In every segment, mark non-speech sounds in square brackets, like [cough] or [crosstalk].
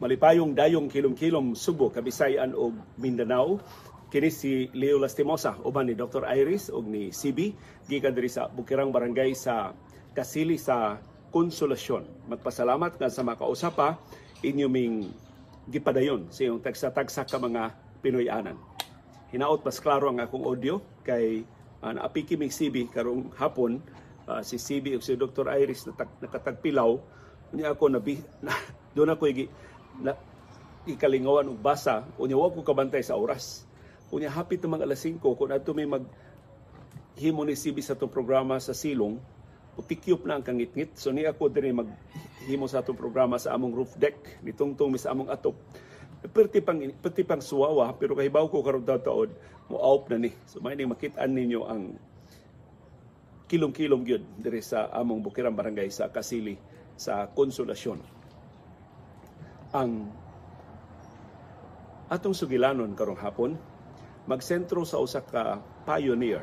malipayong dayong kilom-kilom Subo, Kabisayan ug Mindanao. Kini si Leo Lastimosa uban ni Dr. Iris ug ni CB gikan diri sa Bukirang Barangay sa Kasili sa Konsolasyon. Magpasalamat nga sa makausapa inyo ming gipadayon sa iyong tagsa-tagsa ka mga Pinoyanan. Hinaot mas klaro ang akong audio kay uh, naapiki mig CB karong hapon uh, si CB ug si Dr. Iris na nakatagpilaw niya ako nabi [laughs] na, doon ako na ikalingawan og basa unya wa ko kabantay sa oras. Unya hapit mga alas 5 kun adto may mag himo ni CB sa tong programa sa silong utikyop na ang kangitngit. So ni ako diri mag himo sa atong programa sa among roof deck nitungtong mi sa among atop. Perti pang perti pang suwawa pero kahibaw ko karon taod mo out na ni. So may makit-an ninyo ang kilom-kilom gyud diri sa among Bukirang Barangay sa Kasili sa Konsolasyon ang atong sugilanon karong hapon magsentro sa usa ka pioneer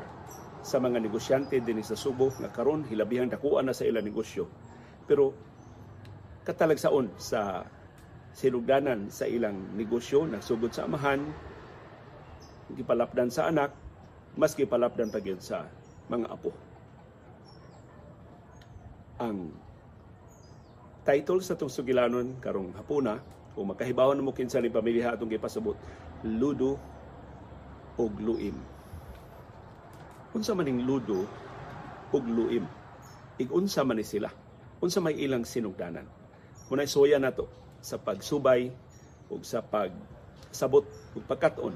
sa mga negosyante dinhi sa Subo nga karon hilabihang dakuan na sa ilang negosyo. Pero katalagsaon sa sinugdanan sa ilang negosyo nagsugod sa amahan gipalapdan sa anak mas gipalapdan pa sa mga apo. Ang title sa itong sugilanon karong hapuna kung makahibawan mo kinsa ni pamilya atong gipasabot ludo og luim unsa man ning ludo og luim ig unsa man ni sila? Unsa may ilang sinugdanan? Muna soya nato sa pagsubay ug sa pagsabot ug pagkaton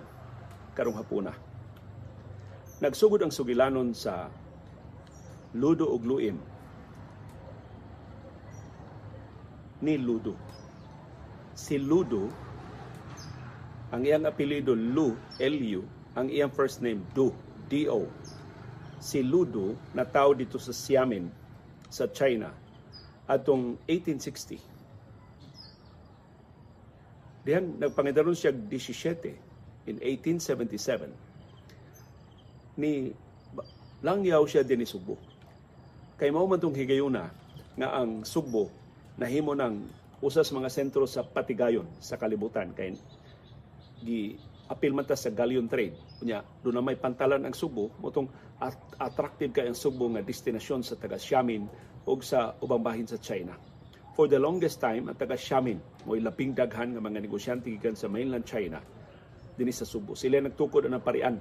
karong hapuna. Nagsugod ang sugilanon sa ludo og luim ni Ludo. Si Ludo, ang iyang apelido Lu, L-U, ang iyang first name Du, D-O. Si Ludo na tao dito sa Xiamen, sa China, atong 1860. Diyan, nagpangidaron siya 17 in 1877. Ni langyaw siya din ni Subo. Kay mao man tong higayuna nga ang Subo nahimo ng usas mga sentro sa patigayon sa kalibutan kay gi apil man ta sa galleon trade. Unya do na may pantalan ang Subo. Motong at attractive kay ang Subo nga destinasyon sa taga Xiamen ug sa ubang bahin sa China. For the longest time ang taga Xiamen mo'y labing daghan nga mga negosyante gikan sa mainland China dinhi sa Subo. Sila nagtukod ang parian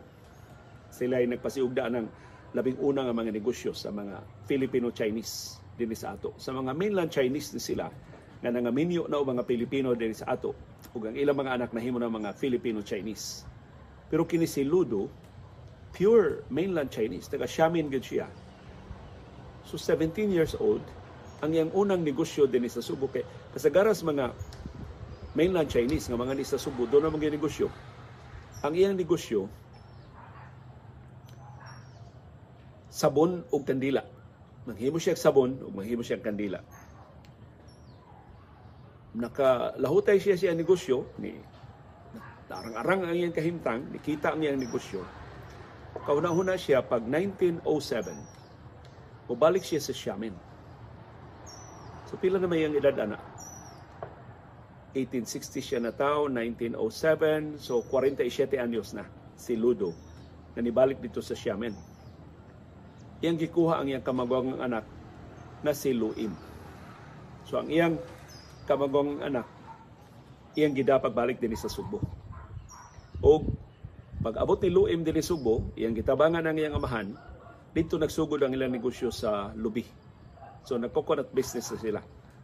sila ay nagpasiugda ng labing una nga mga negosyo sa mga Filipino-Chinese dinhi sa ato. Sa mga mainland Chinese ni sila nga nangaminyo na o mga Pilipino dinhi sa ato ug ang ilang mga anak nahimo na mga Filipino-Chinese. Pero kini si Ludo, pure mainland Chinese, taga Xiamen gid siya. So 17 years old, ang iyang unang negosyo din sa Subo kay kasagaras mga mainland Chinese nga mga ni sa Subo do na mga negosyo. Ang iyang negosyo sabon ug kandila Maghimo siya sabon o maghimo siya kandila. Nakalahutay siya siya negosyo ni arang-arang ang iyang kahimtang, nikita ang iyang negosyo. Kauna-una siya pag 1907, mabalik siya sa Xiamen. So pila na may iyang edad ana? 1860 siya na tao, 1907, so 47 anyos na si Ludo na nibalik dito sa Xiamen iyang gikuha ang iyang kamagwang anak na si Luim. So ang iyang kamagwang anak, iyang gidapag balik din sa Subo. O pag abot ni Luim din sa Subo, iyang gitabangan ang iyang amahan, dito nagsugod ang ilang negosyo sa Lubi. So nagcoconut business na sila.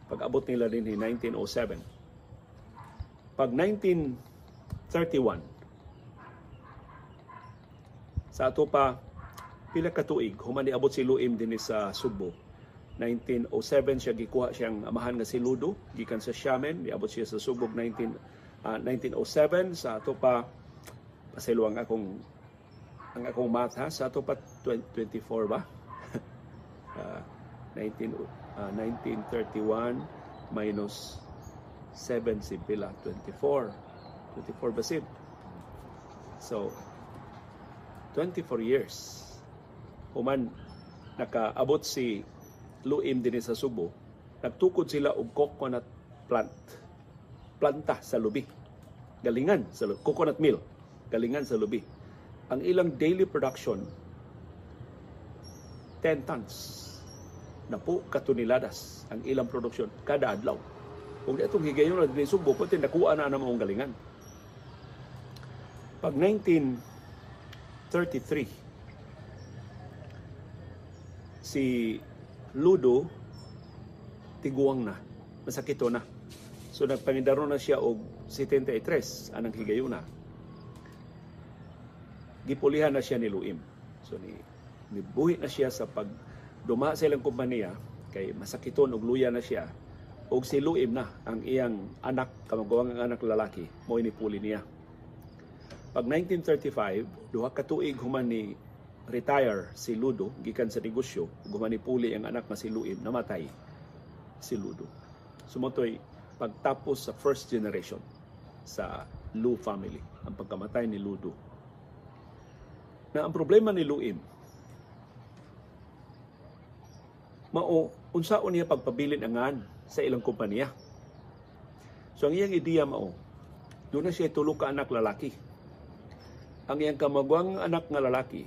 Pag abot nila din in 1907. Pag 1931, sa ato pa pila ka tuig? Human niabot si Luim dinhi sa Subo. 1907 siya gikuha siyang amahan nga si Ludo. Gikan sa Xiamen niabot siya sa Subog 19 uh, 1907 sa ato pa pasiluang akong ang akong math sa ato pa 20, 24 ba? Uh, 19 uh, 1931 minus 7 si pila 24 24 ba sib so 24 years human nakaabot si Luim din sa Subo, nagtukod sila og coconut plant. planta sa lubi. Galingan sa lubi. Coconut mill. Galingan sa lubi. Ang ilang daily production 10 tons na po katuneladas ang ilang produksyon kada adlaw. Kung itong higayon na dinisugbo, pati nakuha na ang galingan. Pag 1933, si Ludo tiguang na, masakito na. So nagpangidaro na siya og 73 anang higayuna. Gipulihan na siya ni Luim. So ni nibuhi na siya sa pag duma sa ilang kompanya kay masakiton og luya na siya og si Luim na ang iyang anak kamagawang ang anak lalaki mo inipuli niya pag 1935 duha ka tuig human ni retire si Ludo gikan sa negosyo human ni puli ang anak na si Luim namatay si Ludo sumotoy pagtapos sa first generation sa Lu family ang pagkamatay ni Ludo na ang problema ni Luim mao unsaon niya pagpabilin angan sa ilang kompanya. So ang iyang ideya mao, doon na siya tulo ka anak lalaki. Ang iyang kamagwang anak nga lalaki,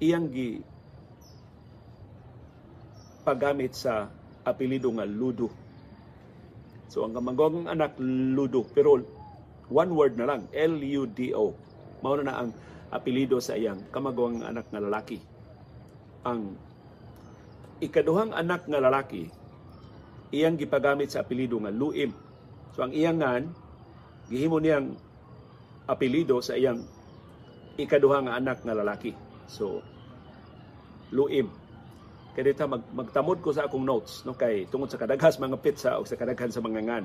iyang gi paggamit sa apelido nga Ludo. So ang kamagwang anak Ludo, pero one word na lang, L-U-D-O. Mao na, ang apelido sa iyang kamagwang anak nga lalaki. Ang ikaduhang anak nga lalaki iyang gipagamit sa apelido nga Luim. So ang iyang ngan gihimo niyang apelido sa iyang ikaduha nga anak nga lalaki. So Luim. Kaya dito mag, magtamod ko sa akong notes no kay tungod sa kadaghas mga pizza o sa kadaghan sa mga ngan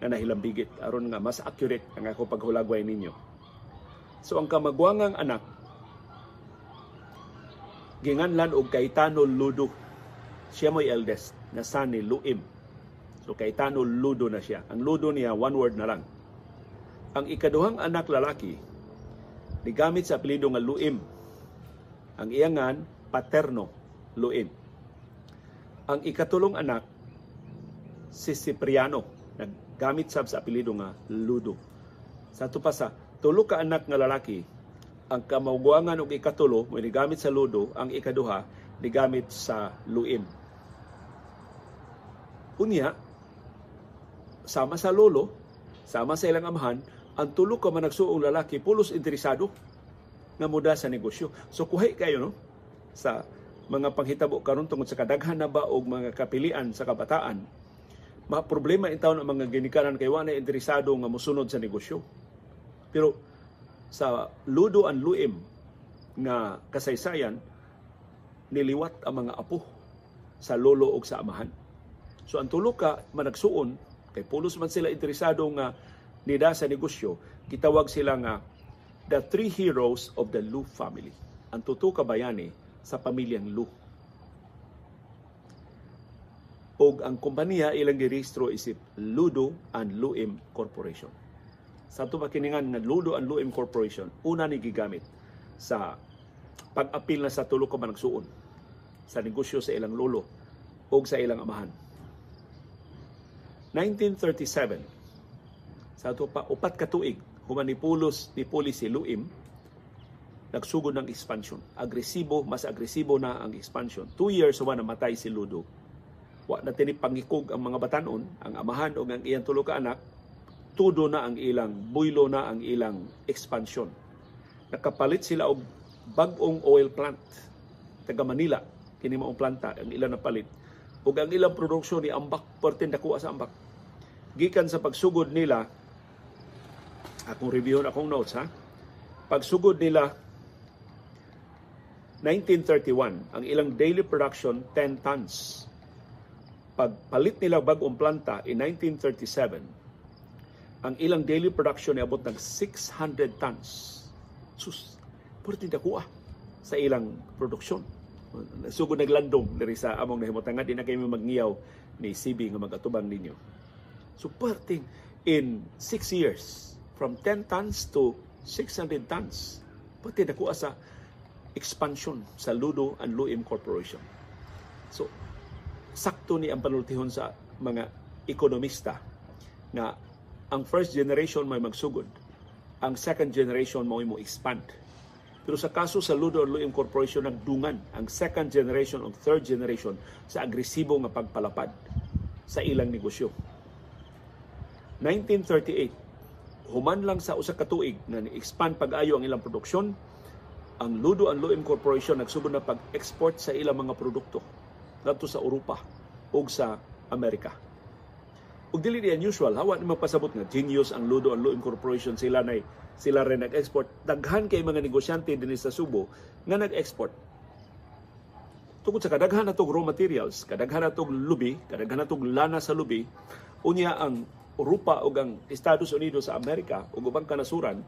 na nahilambigit aron nga mas accurate ang ako paghulagway ninyo. So ang kamagwangang anak ginganlan og Kaitano Ludo siya mo'y eldest na son ni Luim. So Kaitano Ludo na siya. Ang Ludo niya, one word na lang. Ang ikaduhang anak lalaki, nigamit sa apelido nga Luim. Ang iyangan, paterno, Luim. Ang ikatulong anak, si Cipriano, naggamit sab sa apelido nga Ludo. Sa ito pa sa, tulo ka anak nga lalaki, ang kamauguangan og ikatulo, mo gamit sa Ludo, ang ikaduha, nigamit sa Luim Unya, sama sa lolo, sama sa ilang amahan, ang tulo ka man nagsuong lalaki pulos interesado nga muda sa negosyo. So kuhay kayo no sa mga panghitabo karon tungod sa kadaghan na ba og mga kapilian sa kabataan. Ma problema in taon ang mga ginikanan kay wala interesado nga mosunod sa negosyo. Pero sa ludo and luim nga kasaysayan niliwat ang mga apo sa lolo ug sa amahan So ang tulo ka managsuon kay pulos man sila interesado nga nida sa negosyo, gitawag sila nga the three heroes of the Lu family. Ang tuto ka bayani sa pamilyang Lu. Og ang kompanya ilang girehistro isip Ludo and Luim Corporation. Sa ito kiningan nga Ludo and Luim Corporation, una ni gigamit sa pag-apil na sa tulo ka managsuon sa negosyo sa ilang lolo o sa ilang amahan 1937, sa ato pa upat ka tuig, human ni Pulos ni Puli si Luim, nagsugod ng expansion. Agresibo, mas agresibo na ang expansion. Two years human namatay si Ludo. Wa na tinipangikog ang mga batanon, ang amahan o ang iyang tulo ka anak, tudo na ang ilang, buylo na ang ilang expansion. Nakapalit sila og bagong oil plant taga Manila kini maong planta ang ilang napalit ug ang ilang produksyon ni ambak pertin dakuha sa ambak gikan sa pagsugod nila akong review akong notes ha? Pagsugod nila 1931 ang ilang daily production 10 tons. Pagpalit nila bagong planta in 1937 ang ilang daily production ay abot ng 600 tons. Sus pwede dakuha sa ilang produksyon. Sugod naglandong diri sa among nahimutanga di na kayo magngiyaw ni CB nga magatubang ninyo. Supporting in 6 years from 10 tons to 600 tons. Pati nakuha sa expansion sa Ludo and Luim Corporation. So, sakto ni ang panultihon sa mga ekonomista nga ang first generation may magsugod, ang second generation mo mo expand. Pero sa kaso sa Ludo Luim Corporation, nagdungan ang second generation o third generation sa agresibo nga pagpalapad sa ilang negosyo. 1938, human lang sa usa ka tuig na ni-expand pag-ayo ang ilang produksyon, ang Ludo and Luim Corporation nagsugod na pag-export sa ilang mga produkto ngadto sa Europa ug sa Amerika. Ug dili di unusual, hawa ni magpasabot nga genius ang Ludo and Luim Corporation sila nay sila rin nag-export. Daghan kay mga negosyante din sa Subo nga nag-export. Tungkol sa kadaghan na raw materials, kadaghan na lubi, kadaghan na lana sa lubi, unya ang Europa ug ang Estados Unidos sa Amerika ug ubang kanasuran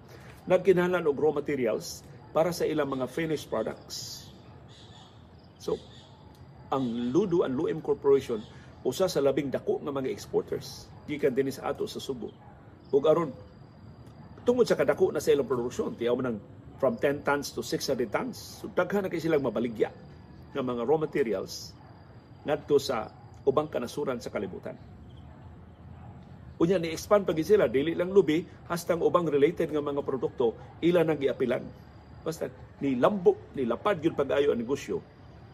nagkinahanglan og raw materials para sa ilang mga finished products. So, ang Ludo and Luem Corporation usa sa labing dako nga mga exporters gikan dinhi sa ato sa Subo. Ug aron tungod sa kadako na sa ilang produksyon, tiyaw man from 10 tons to 600 tons. So daghan na kay silang mabaligya ng mga raw materials ngadto sa ubang kanasuran sa kalibutan. Unya ni expand pag sila dili lang lubi hastang ubang related nga mga produkto ila nang giapilan. Basta ni lambo ni lapad gyud pag-ayo ang negosyo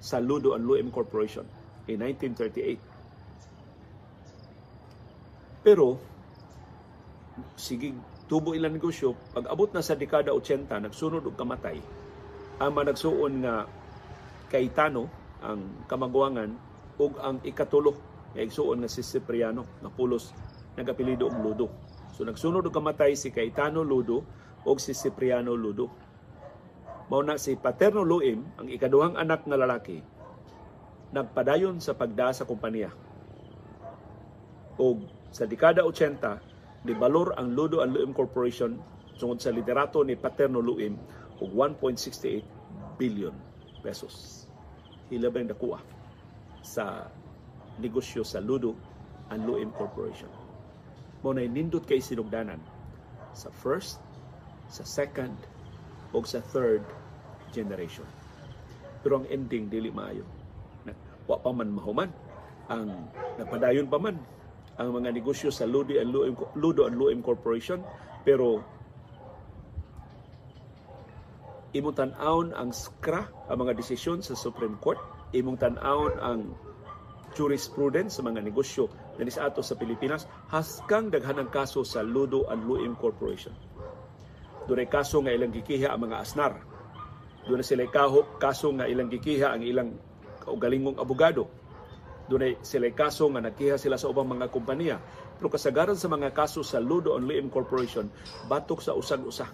sa Ludo and Luem Corporation in 1938. Pero sige tubo ilang negosyo, pag abot na sa dekada 80, nagsunod og kamatay, ang managsuon nga Kaitano, ang kamaguangan, ug ang ikatulo nga igsuon nga si Cipriano, nga pulos nagapilido og Ludo. So nagsunod og kamatay si Kaitano Ludo ug si Cipriano Ludo. Mao na si Paterno Luim, ang ikaduhang anak nga lalaki, nagpadayon sa pagda sa kompanya. Og sa dekada 80, ni balor ang Ludo and Luim Corporation tungod sa liderato ni Paterno Luim og 1.68 billion pesos. Hilabang dakuha sa negosyo sa Ludo and Luim Corporation. Mo na nindot kay sinugdanan sa first, sa second, o sa third generation. Pero ang ending dili maayo. Wa pa man mahuman ang napadayon pa man ang mga negosyo sa Ludo and Luim, Ludo and Luim Corporation pero imong tan-awon ang SCRA ang mga desisyon sa Supreme Court imong tan-awon ang jurisprudence sa mga negosyo na ato sa Pilipinas haskang daghan ang kaso sa Ludo and Luim Corporation. Dunay kaso nga ilang gikiha ang mga asnar. Doon sila kaso nga ilang gikiha ang ilang kaugalingong abogado Dunay sila kaso nga nagkiha sila sa ubang mga kompanya. Pero kasagaran sa mga kaso sa Ludo on Liam Corporation, batok sa usag-usa.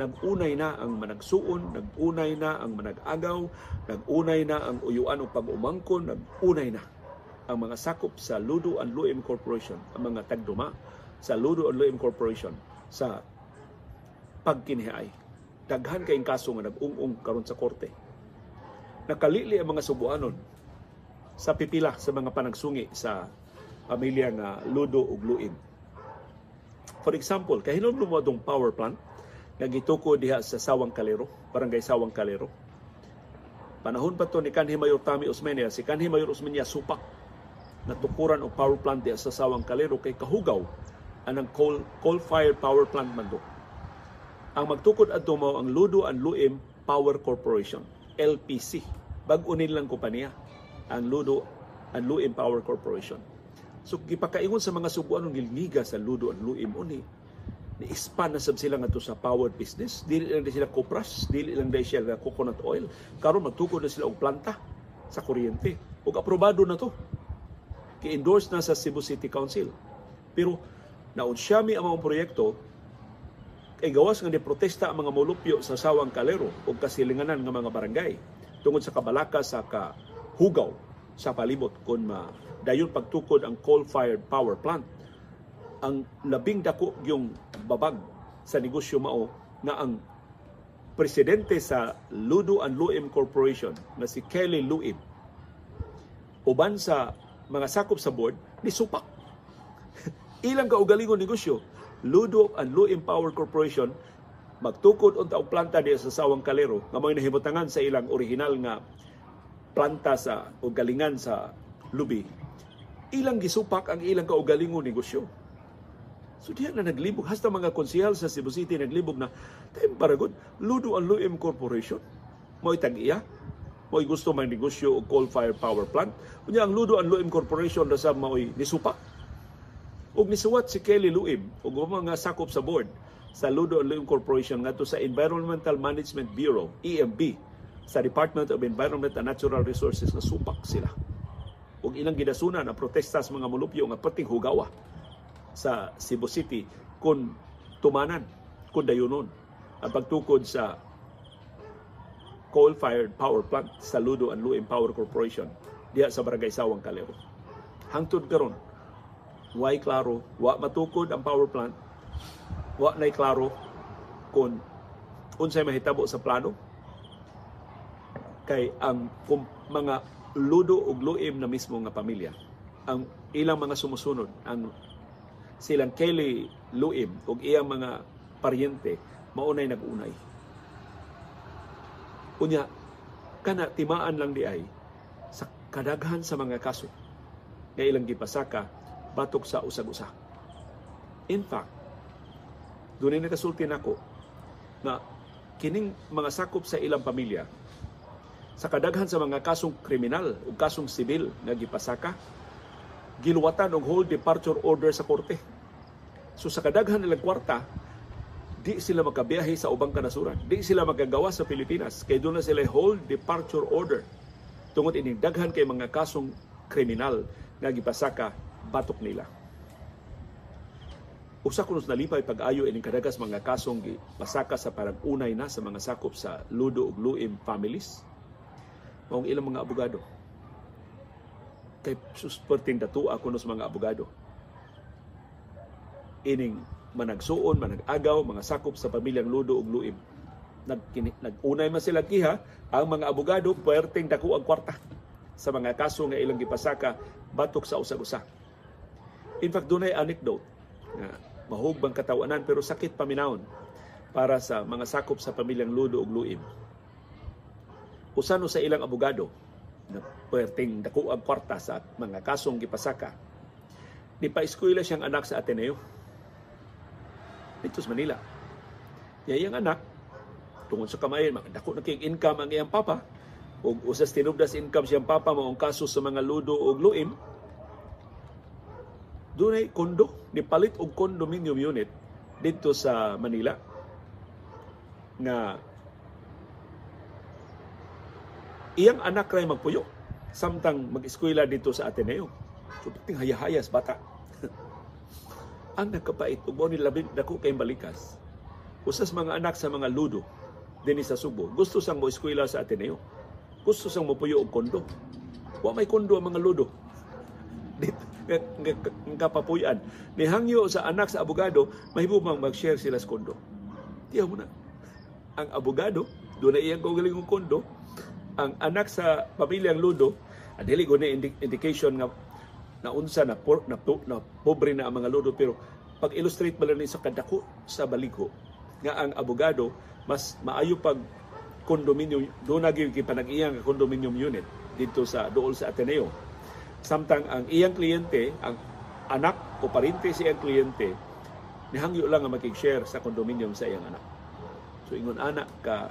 Nagunay na ang managsuon, nagunay na ang managagaw, nagunay na ang uyuan o pag-umangkon, nagunay na ang mga sakop sa Ludo and Luim Corporation, ang mga tagduma sa Ludo and Luim Corporation sa pagkinihay. Daghan kayong kaso nga nag-ung-ung karon sa korte. Nakalili ang mga subuanon sa pipila sa mga panagsungi sa pamilya nga Ludo ug Luin. For example, kahinom mo dong power plant nga gituko diha sa Sawang Kalero, barangay Sawang Kalero. Panahon pa to ni Kanhi Mayor Tami Osmeña, si Kanhi Mayor Osmeña supak natukuran og power plant diha sa Sawang Kalero kay kahugaw anang coal coal-fired power plant man do. Ang magtukod adto mao ang Ludo and Luim Power Corporation, LPC. Bag-o nilang kompanya ang Ludo and Luim Power Corporation. So gipakaingon sa mga subuan ng nilniga sa Ludo and Luim uni ni expand na sab sila ngadto sa power business dili lang sila kopras dili lang dai sila coconut oil karon magtukod na sila og planta sa kuryente ug aprobado na to ki-endorse na sa Cebu City Council pero naunsyami ang mga proyekto kay gawas nga protesta ang mga molupyo sa Sawang Kalero ug kasilinganan nga mga barangay tungod sa kabalaka sa ka hugaw sa palibot kung ma dayon pagtukod ang coal-fired power plant. Ang labing dako yung babag sa negosyo mao nga ang presidente sa Ludo and Luim Corporation na si Kelly Luim uban sa mga sakop sa board ni supak. [laughs] Ilang kaugalingon negosyo, Ludo and Luim Power Corporation magtukod unta og planta diya sa Sawang Kalero nga mga nahimutangan sa ilang original nga planta sa o galingan sa lubi ilang gisupak ang ilang kaugalingon negosyo. So diyan na naglibog. Hasta mga konsehal sa Cebu City naglibog na, time para good, Ludo ang Luim Corporation. Mo'y tag-iya. Mo'y gusto mang negosyo o coal-fired power plant. Kunya ang Ludo ang Luim Corporation na sa mo'y nisupak. Ug nisuwat si Kelly Luim ug mga sakop sa board sa Ludo and Luim Corporation ngadto sa Environmental Management Bureau, EMB, sa Department of Environment and Natural Resources na supak sila. Ug ilang gidasunan ang protesta sa mga mulupyo nga pating hugawa sa Cebu City kung tumanan, kung dayunon ang pagtukod sa coal-fired power plant sa Ludo and Luim Power Corporation diha sa Barangay Sawang Calero. Hangtod karon, way klaro, wa matukod ang power plant, wa nay klaro kung unsay mahitabo sa plano kay ang kung mga ludo ug luim na mismo nga pamilya ang ilang mga sumusunod ang silang Kelly Luim ug iyang mga paryente maunay nag-unay. Unya, kana timaan lang di ay sa kadaghan sa mga kaso nga ilang gipasaka batok sa usag-usa. In fact, doon nakasulti nako na kining mga sakop sa ilang pamilya sa kadaghan sa mga kasong kriminal o kasong sibil nga gipasaka giluwatan og hold departure order sa korte So sa kadaghan nilang kwarta, di sila makabiyahe sa ubang kanasuran. Di sila magagawa sa Pilipinas. Kaya doon na sila hold departure order. Tungod ining daghan kay mga kasong kriminal nga gipasaka batok nila. Usa kunos nalipay pag-ayo ining kadagas mga kasong gipasaka sa parang unay na sa mga sakop sa Ludo ug Luim families. Maong ilang mga abogado. Kay susperting datua kunos mga abogado ining managsuon, manag-agaw, mga sakop sa pamilyang Ludo ug Luim. Nag, nag-unay man sila kiha, ang mga abogado puwerteng dako ang kwarta sa mga kaso nga ilang gipasaka batok sa usag-usa. In fact, dunay anecdote nga mahugbang katawanan pero sakit paminawon para sa mga sakop sa pamilyang Ludo ug Luim. Usano sa ilang abogado na puwerteng dako ang kwarta sa mga kasong gipasaka. Ni pa-eskwela siyang anak sa Ateneo dito sa Manila. Ya iyang anak, tungod sa kamay, dako na kay income ang iyang papa, ug usas tinubdas income siyang papa maong kaso sa mga ludo ug luim, dunay kondo, nipalit og condominium unit dito sa Manila. Nga iyang anak ray magpuyo samtang mag-eskwela dito sa Ateneo. So, ting hayahayas bata [laughs] ang nakapait ug ni labing dako kay balikas usas mga anak sa mga ludo dinhi sa Subo. Gusto sang mo eskwela sa Ateneo. Gusto sang mo puyo og kondo. Wa may kondo ang mga ludo. [laughs] Dito ng kapapuyan. Ni hangyo sa anak sa abogado mahibumang mag-share sila sa kondo. Tiyaw mo na. Ang abogado doon na iyang kaugaling kondo. Ang anak sa pamilyang ludo adili ko na indication nga na unsa na por, na, na pobre na ang mga lodo pero pag illustrate ba ni sa kadako sa baliko nga ang abogado mas maayo pag condominium do na gyud panag-iyang condominium unit dito sa dool sa Ateneo. Samtang ang iyang kliyente ang anak o parente sa iyang kliyente nihangyo lang nga makig-share sa condominium sa iyang anak. So ingon anak ka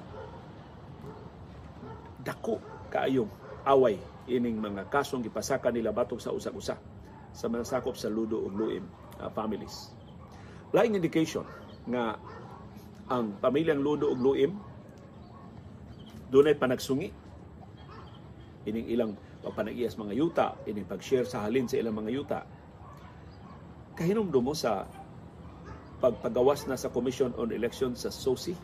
dako kaayong away ining mga kasong gipasaka nila batok sa usag-usa sa mga sakop sa Ludo ug Luim uh, families. Laing indication nga ang pamilyang Ludo ug Luim dunay panagsungi ining ilang pagpanagiyas mga yuta, ining pag-share sa halin sa ilang mga yuta. Kahinomdom mo sa pagpagawas na sa Commission on Elections sa SOSI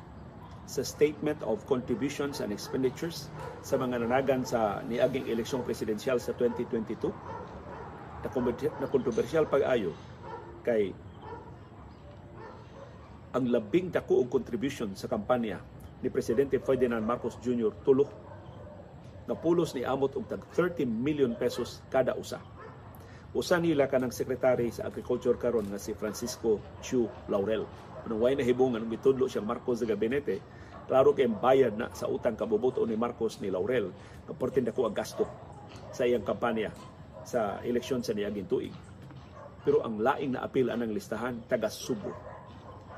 sa Statement of Contributions and Expenditures sa mga nanagan sa niaging eleksyong presidensyal sa 2022 na kontrobersyal pag-ayo kay ang labing dako og contribution sa kampanya ni Presidente Ferdinand Marcos Jr. tulo nga pulos ni amot og tag 30 million pesos kada usa. Usa nila kanang sekretary sa Agriculture karon nga si Francisco Chu Laurel. Nung way nahibungan mitudlo siyang Marcos de Gabinete, klaro kay bayad na sa utang kabubuto ni Marcos ni Laurel. Kaportin dako ang gasto sa iyang kampanya sa eleksyon sa niaging tuig. Pero ang laing na apil anang listahan taga Subo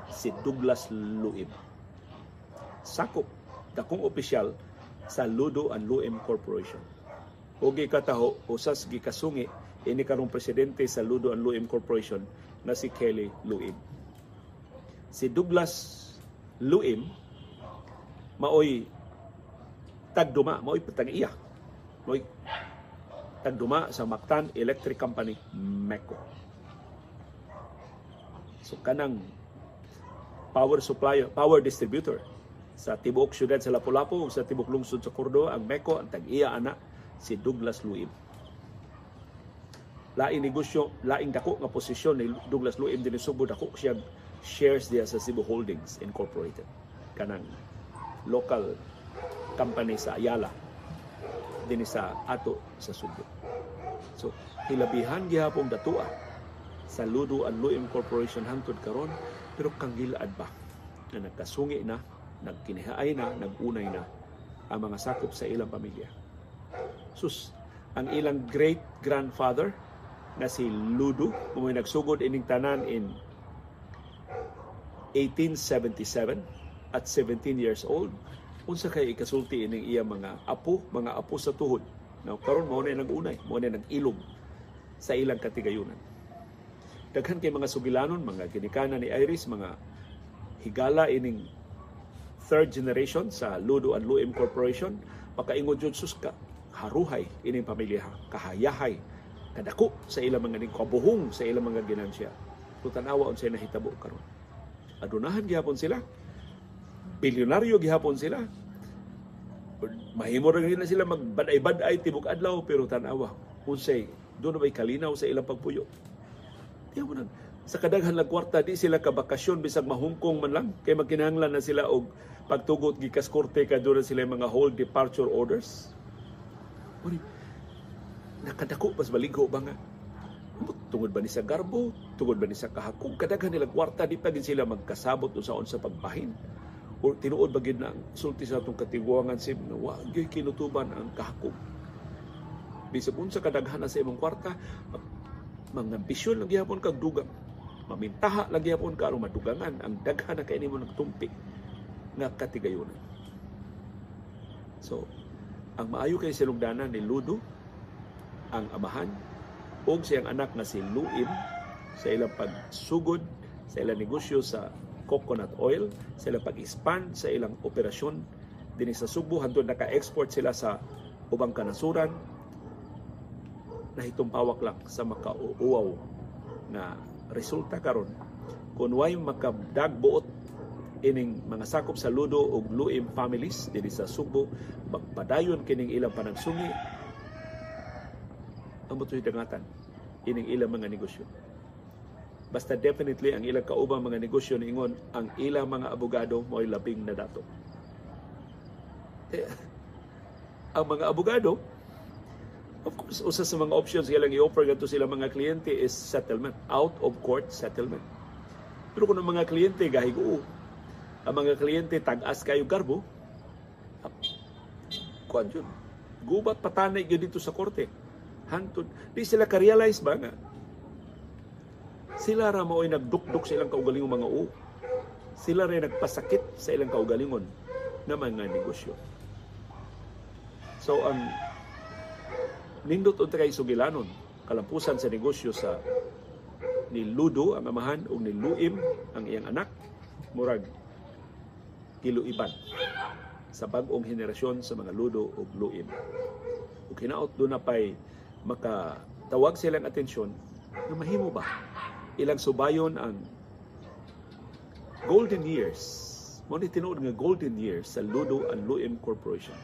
si Douglas Luim. Sakop dakong opisyal sa Ludo and Luim Corporation. O gikataho usas gikasungi ini karong presidente sa Ludo and Luim Corporation na si Kelly Luim. Si Douglas Luim maoy tagduma, maoy patag-iya. Maoy tagduma sa Mactan Electric Company, MECO. So kanang power supplier, power distributor sa tibuok syudad sa Lapu-Lapu sa tibuok lungsod sa Cordo ang MECO ang tag-iya ana si Douglas Luim. Laing negosyo, laing dako nga posisyon ni Douglas Luim din Subo dako siya shares diya sa Cebu Holdings Incorporated kanang local company sa Ayala din sa ato sa Subo. So hilabihan gihapon datua sa Ludo and Luim Corporation hangtod karon pero kanggilaad ba na nagkasungi na, nagkinihaay na, nagunay na ang mga sakop sa ilang pamilya. Sus, ang ilang great grandfather na si Ludo, kung nagsugod ining tanan in 1877 at 17 years old, unsa kay ikasulti ining iya mga apo, mga apo sa tuhod. Now, karon mo na nag-unay, mo na nag-ilog sa ilang katigayunan. Daghan kay mga sugilanon, mga ginikanan ni Iris, mga higala ining third generation sa Ludo and Luim Corporation, makaingon jud sus haruhay ining pamilya, kahayahay, kadako sa ilang mga ning kabuhong sa ilang mga ginansya. Tutanawa unsay nahitabo karon. Adunahan gihapon sila. Bilyonaryo gihapon sila. Mahimo rin na sila magbaday-baday tibok adlaw pero tanawa unsay doon may kalinaw sa ilang pagpuyo. Di mo nang sa kadaghan lang kwarta di sila ka bakasyon bisag mahungkong man lang kay magkinahanglan na sila og pagtugot gikas korte ka doon sila mga hold departure orders. Uri, nakadako pas baligho ba nga? Tungod ba ni sa garbo? Tungod ba ni sa kahakog? Kadaghan nila kwarta di pa sila magkasabot sa pagbahin. O tinuod ba gid na ang sulti sa atong katiguangan sim na wa gyud kinutuban ang kahakog. Bisag unsa kadaghan sa imong kwarta, mga ambisyon lang gyapon kag dugang. Mamintaha lang gyapon ka aron madugangan ang daghan na kay nimo nagtumpi nga katigayunan. So, ang maayo kay silugdanan ni Ludo, ang amahan, o siyang anak na si Luim sa ilang pagsugod sa ilang negosyo sa coconut oil, sa ilang pag-expand sa ilang operasyon. Din sa Subo, hantod naka-export sila sa ubang kanasuran, nahitumpawak lang sa makauuaw na resulta karon. Kung way makadagbuot ining mga sakop sa Ludo ug Luim families dinhi sa Subo magpadayon kining ilang panagsungi. Ang motoy dangatan ining ilang mga negosyo basta definitely ang ilang kaubang mga negosyo niingon ang ilang mga abogado mo'y labing na dato eh, ang mga abogado Of course, usa sa mga options nga lang i-offer gadto sila mga kliyente is settlement, out of court settlement. Pero kung ang mga kliyente gahigo, ang mga kliyente tag-as kayo garbo, kuan yun. Gubat patanay yun dito sa korte. Hantod. Di sila ka-realize ba nga? Sila ra mao'y nagdukduk sa ilang kaugalingong mga u. Sila rin nagpasakit sa ilang kaugalingon na mga negosyo. So, ang nindot unta kay sugilanon kalampusan sa negosyo sa ni Ludo ang amahan ug ni Luim ang iyang anak murag kiluiban sa bag-ong henerasyon sa mga Ludo ug Luim ug hinaot do na pay makatawag silang atensyon na mahimo ba ilang subayon ang golden years. Mo ni tinuod nga golden years sa Ludo and Luim Corporation.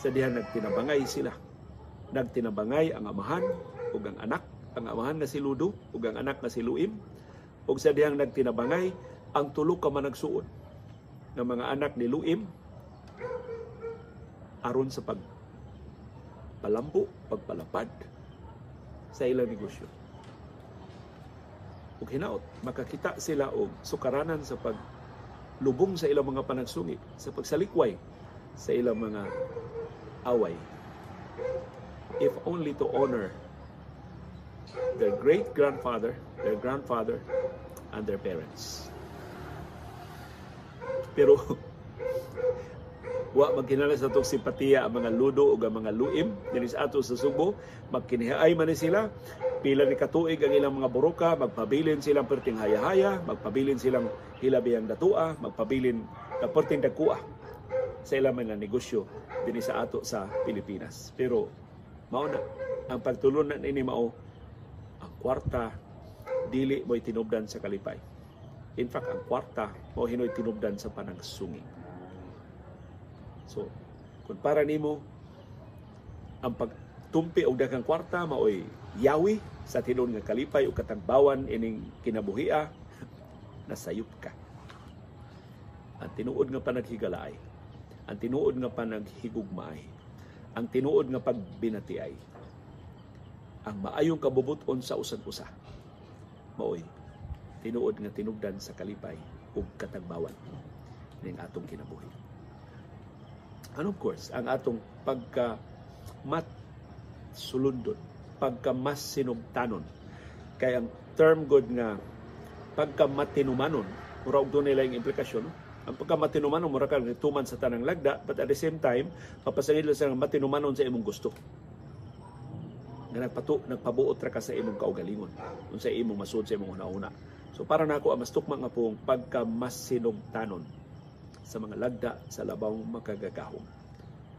Sa diha nagtinabangay sila. Nagtinabangay ang amahan ug ang anak. Ang amahan nga si Ludo ug ang anak nga si Luim. Ug sa dihang nagtinabangay ang tulo ka managsuon ng mga anak ni Luim aron sa pag palambo, pagpalapad sa ilang negosyo. Ug hinaot, makakita sila og sukaranan sa pag lubong sa ilang mga panagsungi, sa pagsalikway sa ilang mga away if only to honor their great grandfather, their grandfather, and their parents. Pero [laughs] wa magkinala sa itong simpatiya ang mga ludo o ang mga luim. Dinis ato sa Subo magkinihay man sila. Pila ni katuig ang ilang mga buruka magpabilin silang perting haya-haya magpabilin silang hilabiyang datua magpabilin na perting dagkua sa ilang mga negosyo dinhi sa ato sa Pilipinas. Pero mao na. Ang pagtulunan ini mao ang kwarta dili mo'y tinubdan sa kalipay. In fact ang kwarta mao hinoy tinubdan sa panagsungig So, kung para nimo ang pagtumpi og daghang kwarta maoy yawi sa tinuod nga kalipay o katagbawan ining kinabuhia [laughs] nasayop ka. Ang tinuod nga panaghigalaay, ang tinuod nga panaghigugmaay, ang tinuod nga pagbinatiay, ang maayong kabubuton sa usan-usa. Maoy, tinuod nga tinugdan sa kalipay ug katagbawan ning atong kinabuhi. And of course, ang atong pagka mat sulundon, pagka mas sinugtanon. Kaya ang term good nga pagka matinumanon, mura og dunay laing implikasyon. No? Ang pagka matinumanon, mura ka tuman sa tanang lagda, but at the same time, papasangid lang sa matinumanon sa imong gusto. Nga nagpatu, nagpabuot ra ka sa imong kaugalingon, kung sa imong masud sa imong una-una. So para nako ang mas tukma nga pong pagka mas sinugtanon sa mga lagda sa labaw makagagahom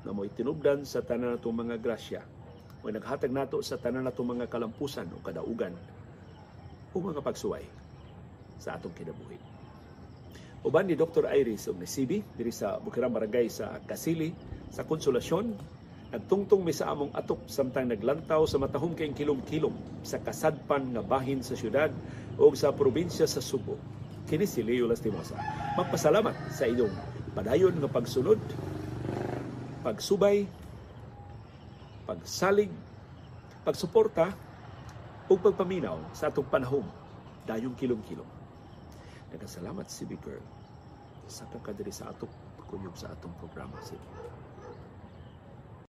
na mo'y tinubdan sa tanan natong mga grasya o naghatag nato sa tanan natong mga kalampusan o kadaugan o mga pagsuway sa atong kinabuhi. Uban ni Dr. Iris og ni diri sa Bukirang Barangay sa Kasili sa Konsolasyon nagtungtong mi sa among atop samtang naglantaw sa matahom kayong kilom-kilom sa kasadpan nga bahin sa syudad o sa probinsya sa Subo kini si Leo Lastimosa. Magpasalamat sa inyong padayon nga pagsunod, pagsubay, pagsalig, pagsuporta o pagpaminaw sa atong panahon dayong kilom-kilom. Nagkasalamat si Big Girl sa kakadiri sa atong kuyog sa atong programa. Sige.